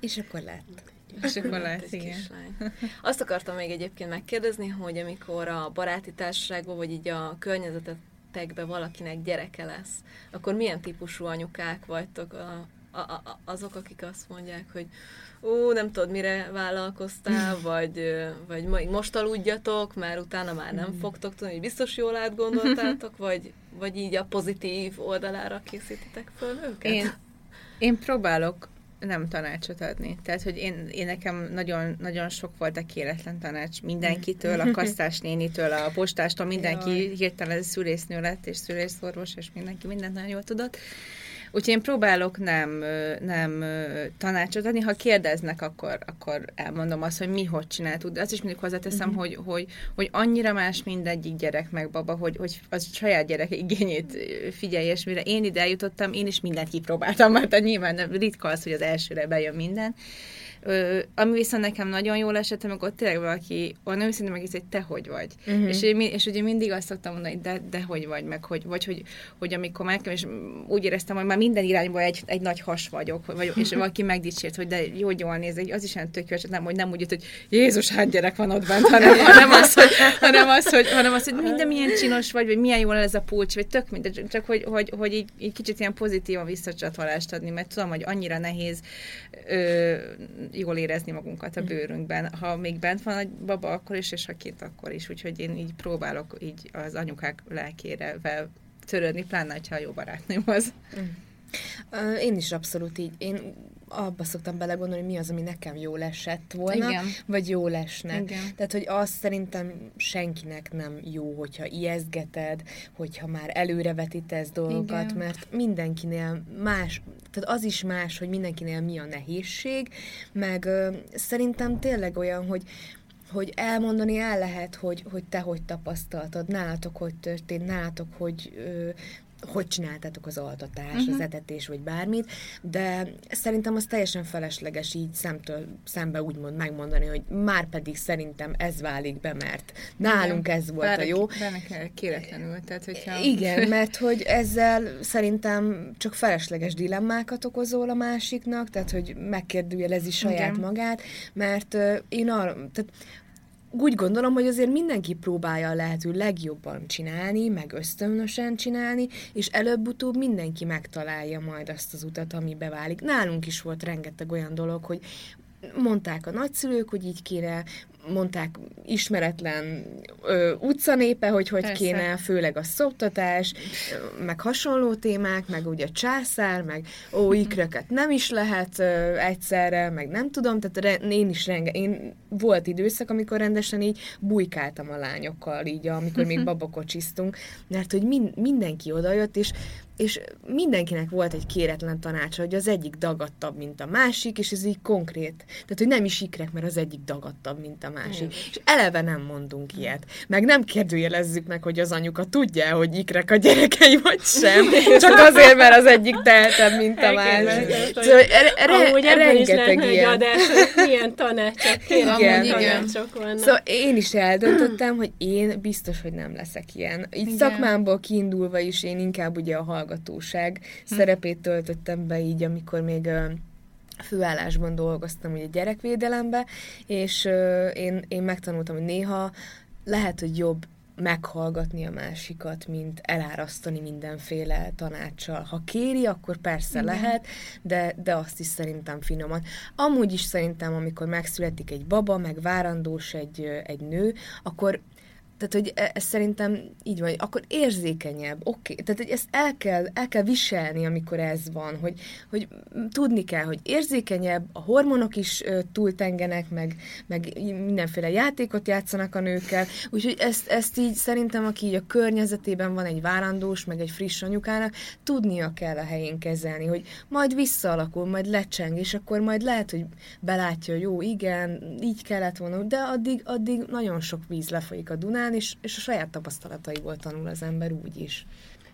És akkor lett. És akkor lehet, igen. Kislány. Azt akartam még egyébként megkérdezni, hogy amikor a baráti társaságban, vagy így a környezetet tekbe valakinek gyereke lesz, akkor milyen típusú anyukák vagytok a, a, a, azok, akik azt mondják, hogy ú, nem tudod, mire vállalkoztál, vagy, vagy most aludjatok, mert utána már nem hmm. fogtok tudni, hogy biztos jól átgondoltátok, vagy, vagy így a pozitív oldalára készítitek föl őket? Én, én próbálok nem tanácsot adni. Tehát, hogy én, én nekem nagyon, nagyon sok volt a kéletlen tanács mindenkitől, a kasztás nénitől, a postástól, mindenki Jaj. hirtelen szülésznő lett, és szülészorvos, és mindenki mindent nagyon jól tudott. Úgyhogy én próbálok nem, nem tanácsot adni. Ha kérdeznek, akkor, akkor elmondom azt, hogy mi hogy csináltuk. De azt is mindig hozzáteszem, uh-huh. hogy, hogy, hogy annyira más mindegyik gyerek meg baba, hogy, hogy az saját gyerek igényét figyelj, és mire én ide eljutottam, én is mindent kipróbáltam, mert nyilván ritka az, hogy az elsőre bejön minden Ö, ami viszont nekem nagyon jól esett, amikor tényleg valaki olyan őszintén megíz, hogy te hogy vagy. Uh-huh. És, és ugye mindig azt szoktam mondani, de, de hogy vagy, meg hogy, vagy hogy, hogy amikor meg, és úgy éreztem, hogy már minden irányban egy, egy nagy has vagyok, vagy, és valaki megdicsért, hogy de jó, jól néz, az is olyan tök jó, nem, hogy nem úgy jött, hogy Jézus, hány gyerek van ott bent, hanem, hanem, az, hogy, hanem, az, hogy, hanem az, hogy minden milyen csinos vagy, vagy milyen jól ez a pulcs, vagy tök mindegy, csak hogy, hogy, hogy így, így kicsit ilyen pozitívan visszacsatolást adni, mert tudom, hogy annyira nehéz ö, jól érezni magunkat a bőrünkben. Ha még bent van a baba, akkor is, és ha kint, akkor is. Úgyhogy én így próbálok így az anyukák lelkére törődni, pláne, ha jó barátnőm az. Én is abszolút így. Én abba szoktam belegondolni, hogy mi az, ami nekem jól esett volna, Igen. vagy jó lesne. Igen. Tehát, hogy azt szerintem senkinek nem jó, hogyha ijeszgeted, hogyha már előrevetítesz dolgokat, Igen. mert mindenkinél más, tehát az is más, hogy mindenkinél mi a nehézség, meg ö, szerintem tényleg olyan, hogy hogy elmondani el lehet, hogy, hogy te hogy tapasztaltad, nálatok hogy történt, nálatok hogy ö, hogy csináltátok az altatás, uh-huh. az mhm. etetés, vagy bármit, de szerintem az teljesen felesleges így szemtől szembe úgymond megmondani, hogy már pedig szerintem ez válik be, mert nálunk ez volt Bár a jó. Benne kéretlenül, tehát hogyha... Igen, mert hogy ezzel szerintem csak felesleges dilemmákat okozol a másiknak, tehát hogy megkérdőjelezi saját Igen. magát, mert én arra, tehát úgy gondolom, hogy azért mindenki próbálja a lehető legjobban csinálni, meg ösztönösen csinálni, és előbb-utóbb mindenki megtalálja majd azt az utat, ami beválik. Nálunk is volt rengeteg olyan dolog, hogy mondták a nagyszülők, hogy így kéne, mondták ismeretlen ö, utcanépe, hogy hogy Persze. kéne, főleg a szoptatás, meg hasonló témák, meg ugye császár, meg ó, ikreket nem is lehet ö, egyszerre, meg nem tudom, tehát re, én is renge, én volt időszak, amikor rendesen így bujkáltam a lányokkal, így amikor még babakocsiztunk, mert hogy min, mindenki odajött, és és mindenkinek volt egy kéretlen tanácsa, hogy az egyik dagadtabb, mint a másik, és ez így konkrét. Tehát, hogy nem is ikrek, mert az egyik dagadtabb, mint a másik. Mm. És eleve nem mondunk ilyet. Meg nem kérdőjelezzük meg, hogy az anyuka tudja, hogy ikrek a gyerekei, vagy sem. Csak azért, mert az egyik tehetebb, mint a másik. Szóval re- re- rengeteg ilyen. Tanácsok, kérem, igen, vannak. Szóval én is eldöntöttem, hogy én biztos, hogy nem leszek ilyen. Így igen. szakmámból kiindulva is én inkább ugye a hallgatóság hm. szerepét töltöttem be így, amikor még főállásban dolgoztam ugye gyerekvédelembe, és én, én megtanultam, hogy néha lehet, hogy jobb meghallgatni a másikat, mint elárasztani mindenféle tanácssal. Ha kéri, akkor persze Igen. lehet, de, de azt is szerintem finoman. Amúgy is szerintem, amikor megszületik egy baba, meg várandós egy, egy nő, akkor tehát, hogy e, ez szerintem így van, akkor érzékenyebb, oké. Okay. Tehát, hogy ezt el kell, el kell viselni, amikor ez van, hogy, hogy tudni kell, hogy érzékenyebb, a hormonok is uh, túltengenek, meg, meg mindenféle játékot játszanak a nőkkel, úgyhogy ezt, ezt így szerintem, aki így a környezetében van egy várandós, meg egy friss anyukának, tudnia kell a helyén kezelni, hogy majd visszaalakul, majd lecseng, és akkor majd lehet, hogy belátja, hogy jó, igen, így kellett volna, de addig, addig nagyon sok víz lefolyik a Dunán, és, és a saját tapasztalataiból tanul az ember úgy is.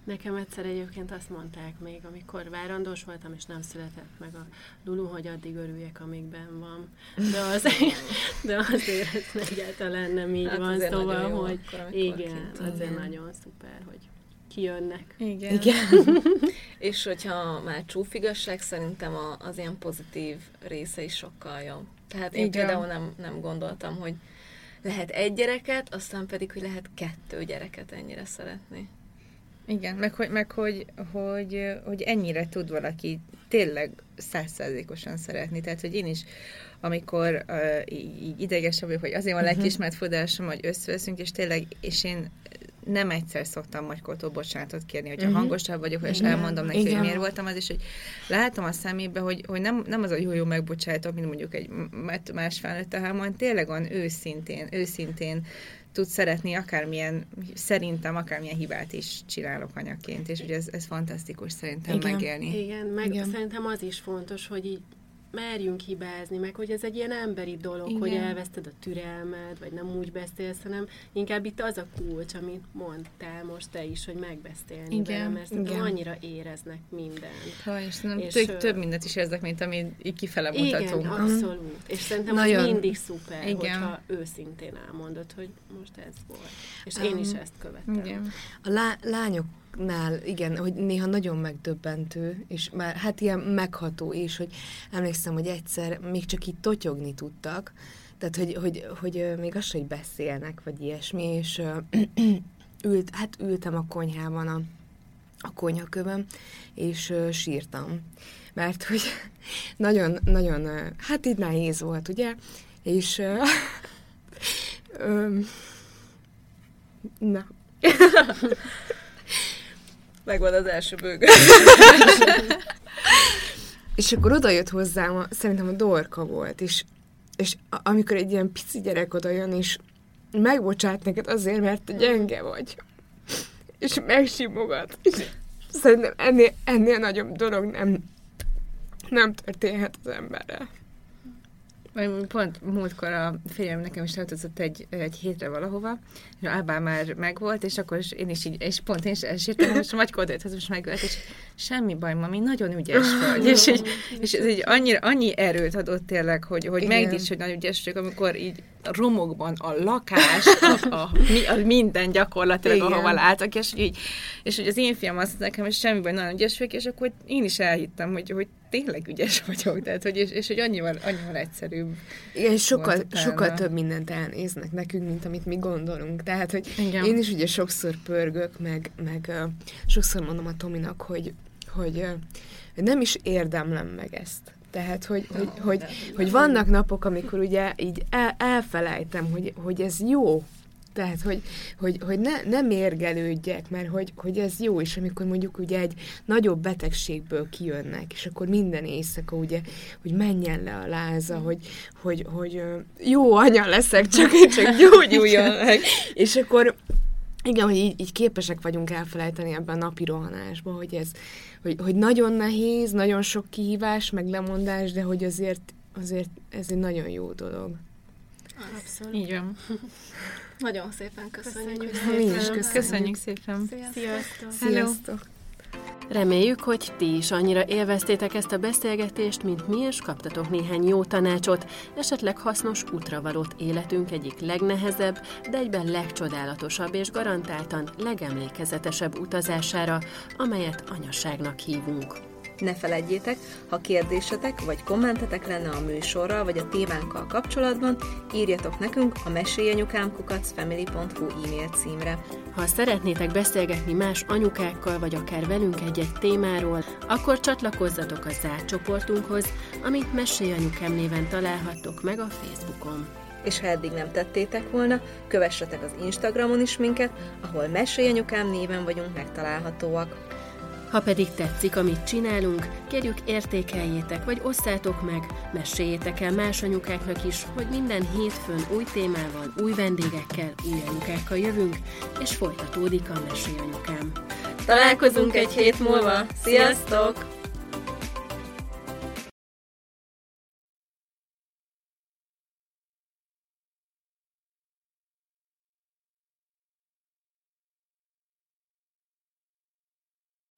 Nekem egyszer egyébként azt mondták még, amikor várandós voltam, és nem született meg a Lulu, hogy addig örüljek, amíg benn van. De azért, de azért ez egyáltalán nem így hát van, szóval, jó, hogy akkor, igen, azért igen. nagyon szuper, hogy kijönnek. Igen. igen. és hogyha már csúfigasság, szerintem az ilyen pozitív része is sokkal jobb. Tehát én igen. például nem, nem gondoltam, hogy lehet egy gyereket, aztán pedig, hogy lehet kettő gyereket ennyire szeretni. Igen, meg, hogy, meg hogy, hogy, hogy ennyire tud valaki tényleg százszerzékosan szeretni. Tehát, hogy én is, amikor uh, így, idegesebb vagyok, hogy azért van mhm. lelkiismeret fodásom, hogy összeveszünk, és tényleg, és én nem egyszer szoktam Magykoltól bocsánatot kérni, hogyha uh-huh. hangosabb vagyok, és elmondom neki, Igen. hogy miért voltam az, és hogy látom a szemébe, hogy, hogy nem, nem az a jó-jó megbocsájtok, mint mondjuk egy más felnőtt, hanem tényleg van őszintén, őszintén tud szeretni akármilyen, szerintem akármilyen hibát is csinálok anyaként, és ugye ez, ez fantasztikus szerintem Igen. megélni. Igen, meg Igen. szerintem az is fontos, hogy így merjünk hibázni, meg hogy ez egy ilyen emberi dolog, Igen. hogy elveszted a türelmed, vagy nem úgy beszélsz, hanem inkább itt az a kulcs, amit mondtál most te is, hogy megbeszélni Igen. vele, mert Igen. annyira éreznek mindent. Ha, és nem, és, több, több mindent is érzek, mint amit így kifele mutatunk. Igen, abszolút. És szerintem Nagyon. az mindig szuper, Igen. hogyha őszintén elmondod, hogy most ez volt. És um, én is ezt követtem. Igen. A lá- lányok nál, igen, hogy néha nagyon megdöbbentő, és már hát ilyen megható is, hogy emlékszem, hogy egyszer még csak így totyogni tudtak, tehát hogy, hogy, hogy még az, hogy beszélnek, vagy ilyesmi, és ült, hát ültem a konyhában a, a konyhakövön, és sírtam. Mert hogy nagyon, nagyon, uh, hát így nehéz volt, ugye? És na. Megvan az első bőgő. és akkor oda jött hozzám, a, szerintem a Dorka volt, és, és a, amikor egy ilyen pici gyerek oda jön, és megbocsát neked azért, mert te gyenge vagy, és megsimogat, és szerintem ennél, ennél nagyobb dolog nem, nem történhet az emberrel. Pont múltkor a férjem nekem is tartozott egy, egy hétre valahova, és Ábá már megvolt, és akkor is én is így, és pont én is elsírtam, most Magyka odajött, most megölt, és semmi baj, mami, nagyon ügyes vagy. és, így, és ez így annyira, annyi erőt adott tényleg, hogy, hogy megdics, hogy nagyon ügyes vagyok, amikor így a romokban a lakás, a, a, a minden gyakorlatilag, Igen. ahova látok, és, így, és hogy az én fiam azt nekem, hogy semmi baj, nagyon ügyes vagyok, és akkor én is elhittem, hogy, hogy tényleg ügyes vagyok, tehát, hogy, és, és hogy annyival, annyival egyszerűbb. Igen, sokkal, sokkal több mindent elnéznek nekünk, mint amit mi gondolunk. Tehát, hogy Igen. én is ugye sokszor pörgök, meg, meg uh, sokszor mondom a Tominak, hogy, hogy uh, nem is érdemlem meg ezt. Tehát, hogy, hogy, hogy, hogy vannak napok, amikor ugye így el, elfelejtem, hogy, hogy ez jó, tehát, hogy, hogy, hogy ne, ne mérgelődjek, mert hogy, hogy ez jó, és amikor mondjuk ugye egy nagyobb betegségből kijönnek, és akkor minden éjszaka ugye, hogy menjen le a láza, hogy, hogy, hogy jó anya leszek, csak, csak gyógyuljon meg. És akkor igen, hogy így, így képesek vagyunk elfelejteni ebben a napi rohanásban, hogy ez, hogy, hogy nagyon nehéz, nagyon sok kihívás, meg lemondás, de hogy azért, azért ez egy nagyon jó dolog. Abszolút. Így van. Nagyon szépen köszönjük. Köszönjük, szépen. köszönjük szépen. Sziasztok. Sziasztok. Reméljük, hogy ti is annyira élveztétek ezt a beszélgetést, mint mi, és kaptatok néhány jó tanácsot, esetleg hasznos útravalót életünk egyik legnehezebb, de egyben legcsodálatosabb és garantáltan legemlékezetesebb utazására, amelyet anyaságnak hívunk. Ne feledjétek, ha kérdésetek vagy kommentetek lenne a műsorral vagy a témánkkal kapcsolatban, írjatok nekünk a mesélyanyukámkukacfamily.hu e-mail címre. Ha szeretnétek beszélgetni más anyukákkal, vagy akár velünk egy-egy témáról, akkor csatlakozzatok a zárt csoportunkhoz, amit Mesélyanyukám néven találhattok meg a Facebookon. És ha eddig nem tettétek volna, kövessetek az Instagramon is minket, ahol Mesélyanyukám néven vagyunk megtalálhatóak. Ha pedig tetszik, amit csinálunk, kérjük értékeljétek, vagy osszátok meg, meséljétek el más anyukáknak is, hogy minden hétfőn új témával, új vendégekkel, új anyukákkal jövünk, és folytatódik a Mesélyanyukám. Találkozunk egy hét múlva! Sziasztok!